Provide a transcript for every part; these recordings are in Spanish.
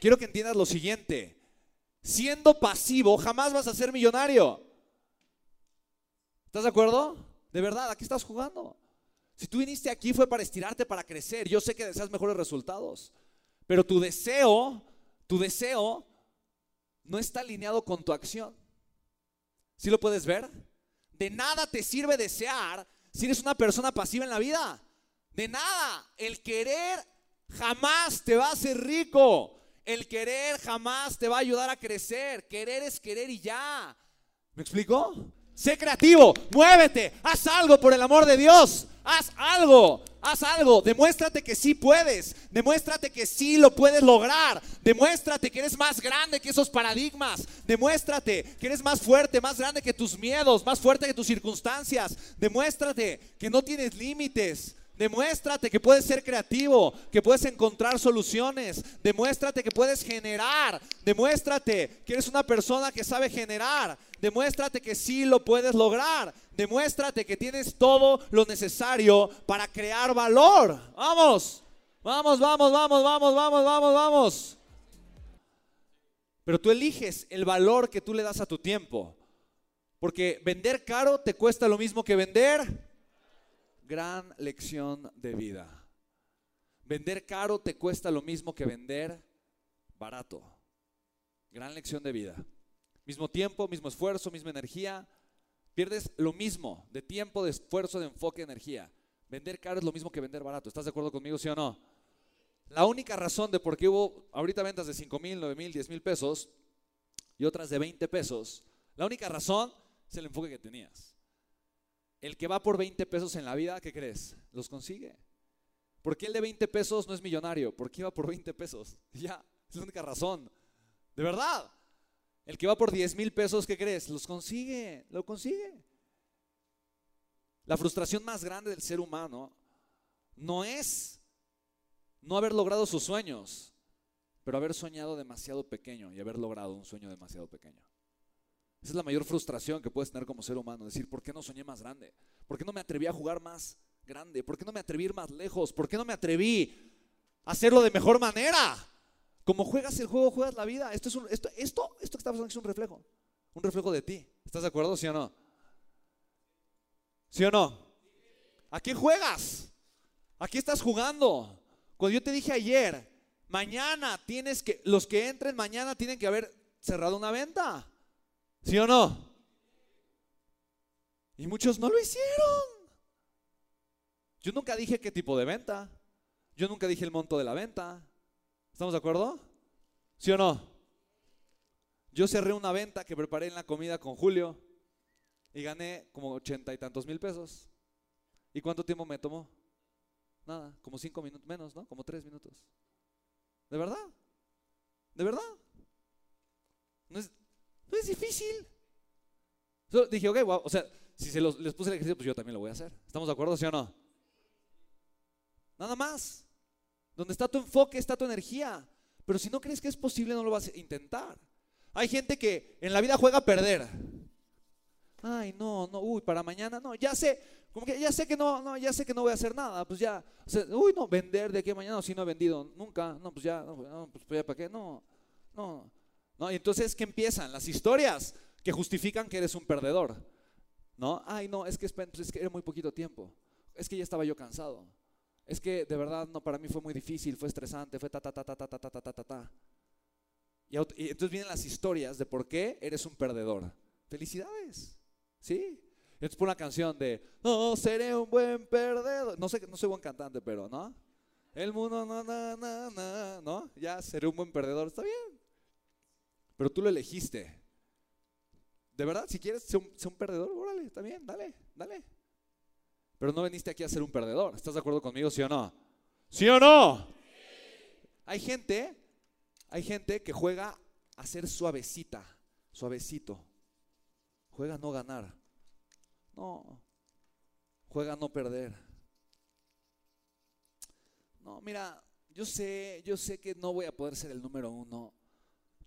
quiero que entiendas lo siguiente. Siendo pasivo, jamás vas a ser millonario. ¿Estás de acuerdo? De verdad, aquí estás jugando. Si tú viniste aquí fue para estirarte, para crecer. Yo sé que deseas mejores resultados. Pero tu deseo, tu deseo no está alineado con tu acción. ¿Sí lo puedes ver? De nada te sirve desear si eres una persona pasiva en la vida. De nada. El querer jamás te va a hacer rico. El querer jamás te va a ayudar a crecer. Querer es querer y ya. ¿Me explico? Sé creativo, muévete, haz algo por el amor de Dios. Haz algo, haz algo. Demuéstrate que sí puedes. Demuéstrate que sí lo puedes lograr. Demuéstrate que eres más grande que esos paradigmas. Demuéstrate que eres más fuerte, más grande que tus miedos, más fuerte que tus circunstancias. Demuéstrate que no tienes límites. Demuéstrate que puedes ser creativo, que puedes encontrar soluciones. Demuéstrate que puedes generar. Demuéstrate que eres una persona que sabe generar. Demuéstrate que sí lo puedes lograr. Demuéstrate que tienes todo lo necesario para crear valor. Vamos, vamos, vamos, vamos, vamos, vamos, vamos, vamos. Pero tú eliges el valor que tú le das a tu tiempo. Porque vender caro te cuesta lo mismo que vender gran lección de vida. Vender caro te cuesta lo mismo que vender barato. Gran lección de vida. Mismo tiempo, mismo esfuerzo, misma energía. Pierdes lo mismo de tiempo, de esfuerzo, de enfoque, de energía. Vender caro es lo mismo que vender barato. ¿Estás de acuerdo conmigo, sí o no? La única razón de por qué hubo ahorita ventas de 5 mil, 9 mil, 10 mil pesos y otras de 20 pesos, la única razón es el enfoque que tenías. El que va por 20 pesos en la vida, ¿qué crees? Los consigue. ¿Por qué el de 20 pesos no es millonario? Porque va por 20 pesos. Ya, es la única razón. De verdad. El que va por 10 mil pesos, ¿qué crees? Los consigue, lo consigue. La frustración más grande del ser humano no es no haber logrado sus sueños, pero haber soñado demasiado pequeño y haber logrado un sueño demasiado pequeño. Esa es la mayor frustración que puedes tener como ser humano. Decir, ¿por qué no soñé más grande? ¿Por qué no me atreví a jugar más grande? ¿Por qué no me atreví a ir más lejos? ¿Por qué no me atreví a hacerlo de mejor manera? Como juegas el juego, juegas la vida. Esto, es un, esto, esto, que está pasando es un reflejo. Un reflejo de ti. ¿Estás de acuerdo, sí o no? ¿Sí o no? ¿A qué juegas? ¿A qué estás jugando? Cuando yo te dije ayer, mañana tienes que, los que entren mañana tienen que haber cerrado una venta. ¿Sí o no? Y muchos no lo hicieron. Yo nunca dije qué tipo de venta. Yo nunca dije el monto de la venta. ¿Estamos de acuerdo? ¿Sí o no? Yo cerré una venta que preparé en la comida con Julio y gané como ochenta y tantos mil pesos. ¿Y cuánto tiempo me tomó? Nada, como cinco minutos menos, ¿no? Como tres minutos. ¿De verdad? ¿De verdad? No es, no es difícil. dije, ok, o sea, si se los, les puse el ejercicio, pues yo también lo voy a hacer. ¿Estamos de acuerdo, sí o no? Nada más. Donde está tu enfoque, está tu energía. Pero si no crees que es posible, no lo vas a intentar. Hay gente que en la vida juega a perder. Ay, no, no, uy, para mañana, no, ya sé, como que ya sé que no, no, ya sé que no voy a hacer nada, pues ya, uy, no, vender de aquí a mañana, si no he vendido nunca, no, pues ya, no, pues ya para qué, no, no, Y entonces, ¿qué empiezan? Las historias que justifican que eres un perdedor. ¿No? Ay, no, es que, pues es que era muy poquito tiempo. Es que ya estaba yo cansado. Es que de verdad, no, para mí fue muy difícil, fue estresante, fue ta, ta, ta, ta, ta, ta, ta, ta, ta, ta. Y, y entonces vienen las historias de por qué eres un perdedor. Felicidades. ¿Sí? Entonces pone una canción de, no, seré un buen perdedor. No sé, no soy buen cantante, pero, ¿no? El mundo, no, no, no, no, ¿no? Ya seré un buen perdedor, está bien. Pero tú lo elegiste. De verdad, si quieres ser un, perdedor, órale, está bien, dale, dale. Pero no veniste aquí a ser un perdedor. ¿Estás de acuerdo conmigo, sí o no? ¿Sí o no? Hay gente, hay gente que juega a ser suavecita, suavecito. Juega a no ganar. No, juega a no perder. No, mira, yo sé, yo sé que no voy a poder ser el número uno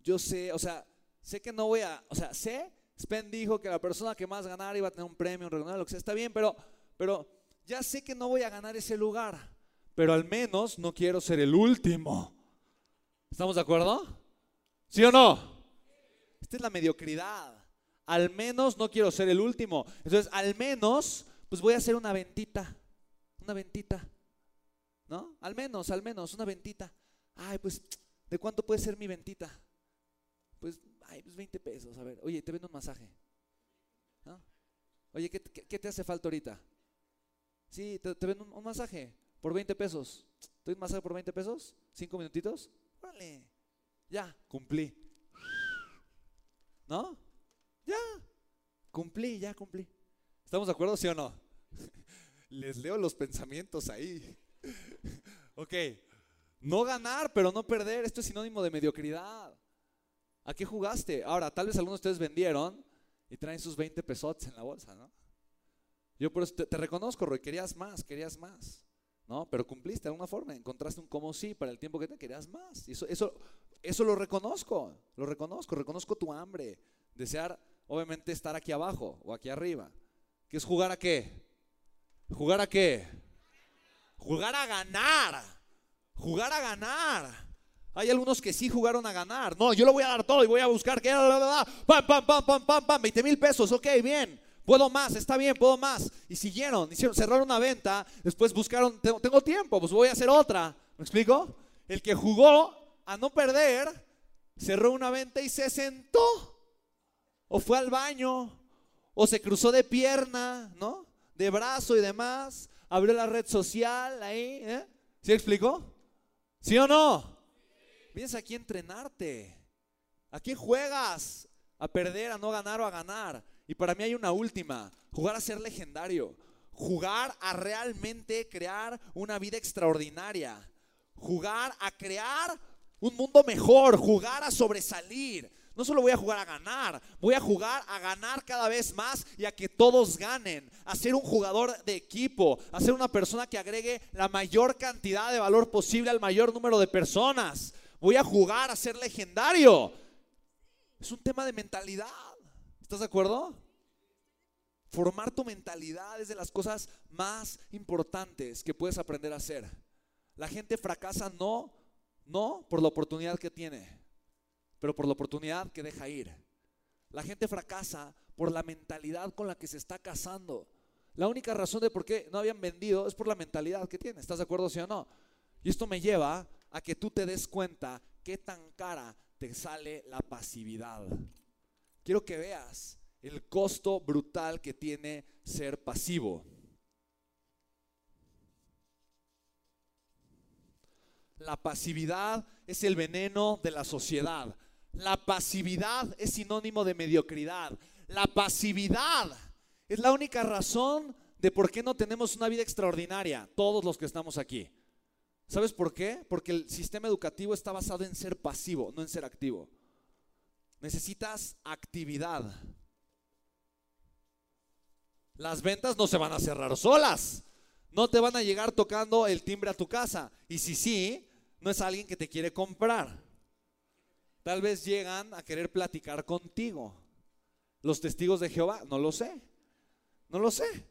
yo sé, o sea, sé que no voy a, o sea, sé, Spen dijo que la persona que más ganara iba a tener un premio, un lo que sea, está bien, pero, pero ya sé que no voy a ganar ese lugar, pero al menos no quiero ser el último. ¿Estamos de acuerdo? ¿Sí o no? Esta es la mediocridad. Al menos no quiero ser el último. Entonces, al menos, pues voy a hacer una ventita. Una ventita. ¿No? Al menos, al menos, una ventita. Ay, pues, ¿de cuánto puede ser mi ventita? Pues, ay, pues 20 pesos. A ver, oye, te vendo un masaje. ¿No? Oye, ¿qué, te hace falta ahorita? Sí, te, vendo un, masaje por 20 pesos. ¿Te un masaje por 20 pesos? ¿Cinco minutitos? Vale. Ya, cumplí. ¿No? Ya, cumplí, ya cumplí. ¿Estamos de acuerdo, sí o no? Les leo los pensamientos ahí. ok, no ganar, pero no perder. Esto es sinónimo de mediocridad. ¿A qué jugaste? Ahora, tal vez algunos de ustedes vendieron y traen sus 20 pesos en la bolsa, ¿no? Yo por eso te, reconozco, Roy, querías más, querías más, ¿no? Pero cumpliste de alguna forma, encontraste un como sí para el tiempo que te querías más. eso, eso, eso lo reconozco, lo reconozco, reconozco tu hambre, desear obviamente estar aquí abajo o aquí arriba. ¿Qué es jugar a qué? ¿Jugar a qué? Jugar a ganar. Jugar a ganar. Hay algunos que sí jugaron a ganar. No, yo lo voy a dar todo y voy a buscar que... Pam, pam, pam, pam, pam, pam, 20 mil pesos. Ok, bien. Puedo más, está bien, puedo más. Y siguieron, hicieron, cerraron una venta. Después buscaron, tengo, tengo tiempo, pues voy a hacer otra. ¿Me explico? El que jugó a no perder, cerró una venta y se sentó. O fue al baño. O se cruzó de pierna, ¿no? De brazo y demás. Abrió la red social ahí. ¿eh? ¿Sí explicó? ¿Sí o no? Vienes aquí a entrenarte. ¿A quién juegas? A perder, a no ganar o a ganar. Y para mí hay una última. Jugar a ser legendario. Jugar a realmente crear una vida extraordinaria. Jugar a crear un mundo mejor. Jugar a sobresalir. No solo voy a jugar a ganar, voy a jugar a ganar cada vez más y a que todos ganen, a ser un jugador de equipo, a ser una persona que agregue la mayor cantidad de valor posible al mayor número de personas. Voy a jugar a ser legendario. Es un tema de mentalidad. ¿Estás de acuerdo? Formar tu mentalidad es de las cosas más importantes que puedes aprender a hacer. La gente fracasa no, no por la oportunidad que tiene, pero por la oportunidad que deja ir. La gente fracasa por la mentalidad con la que se está casando. La única razón de por qué no habían vendido es por la mentalidad que tiene. ¿Estás de acuerdo, sí o no? Y esto me lleva a que tú te des cuenta qué tan cara te sale la pasividad. Quiero que veas el costo brutal que tiene ser pasivo. La pasividad es el veneno de la sociedad. La pasividad es sinónimo de mediocridad. La pasividad es la única razón de por qué no tenemos una vida extraordinaria, todos los que estamos aquí. ¿Sabes por qué? Porque el sistema educativo está basado en ser pasivo, no en ser activo. Necesitas actividad. Las ventas no se van a cerrar solas. No te van a llegar tocando el timbre a tu casa. Y si sí, no es alguien que te quiere comprar. Tal vez llegan a querer platicar contigo. Los testigos de Jehová, no lo sé. No lo sé.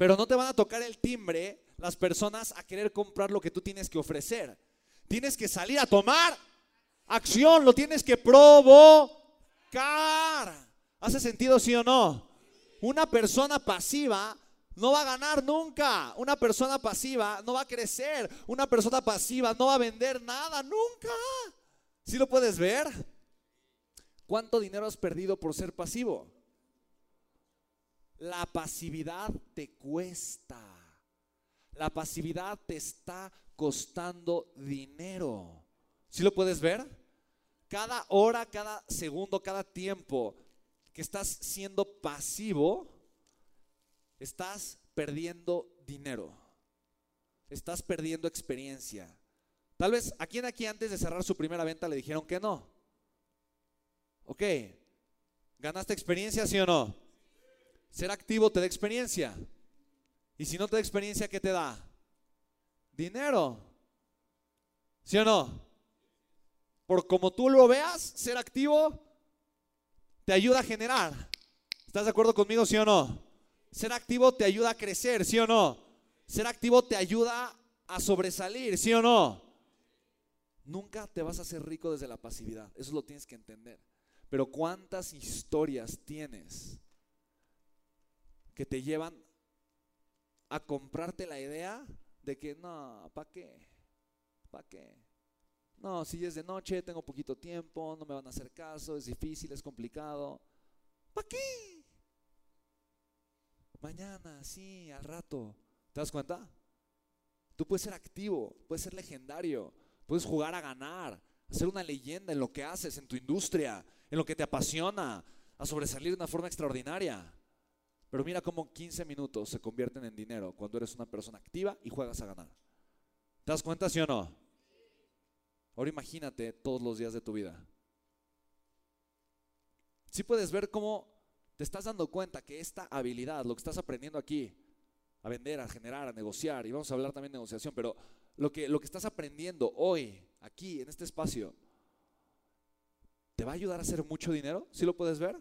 Pero no te van a tocar el timbre las personas a querer comprar lo que tú tienes que ofrecer. Tienes que salir a tomar acción, lo tienes que provocar. ¿Hace sentido sí o no? Una persona pasiva no va a ganar nunca. Una persona pasiva no va a crecer. Una persona pasiva no va a vender nada nunca. ¿Sí lo puedes ver? ¿Cuánto dinero has perdido por ser pasivo? La pasividad te cuesta. La pasividad te está costando dinero. ¿Sí lo puedes ver? Cada hora, cada segundo, cada tiempo que estás siendo pasivo, estás perdiendo dinero. Estás perdiendo experiencia. Tal vez a quien aquí antes de cerrar su primera venta le dijeron que no. Ok, ¿ganaste experiencia, sí o no? Ser activo te da experiencia. Y si no te da experiencia, ¿qué te da? Dinero. ¿Sí o no? Por como tú lo veas, ser activo te ayuda a generar. ¿Estás de acuerdo conmigo, sí o no? Ser activo te ayuda a crecer, ¿sí o no? Ser activo te ayuda a sobresalir, ¿sí o no? Nunca te vas a hacer rico desde la pasividad, eso lo tienes que entender. Pero ¿cuántas historias tienes que te llevan a comprarte la idea de que no, ¿para qué? ¿Para qué? No, si es de noche, tengo poquito tiempo, no me van a hacer caso, es difícil, es complicado. ¿Para qué? Mañana, sí, al rato. ¿Te das cuenta? Tú puedes ser activo, puedes ser legendario, puedes jugar a ganar, ser una leyenda en lo que haces, en tu industria, en lo que te apasiona, a sobresalir de una forma extraordinaria. Pero mira cómo 15 minutos se convierten en dinero cuando eres una persona activa y juegas a ganar. ¿Te das cuenta, sí o no? Ahora imagínate todos los días de tu vida. Si puedes ver cómo te estás dando cuenta que esta habilidad, lo que estás aprendiendo aquí, a vender, a generar, a negociar, y vamos a hablar también de negociación, pero lo que, lo que estás aprendiendo hoy, aquí, en este espacio, ¿te va a ayudar a hacer mucho dinero? ¿Sí lo puedes ver?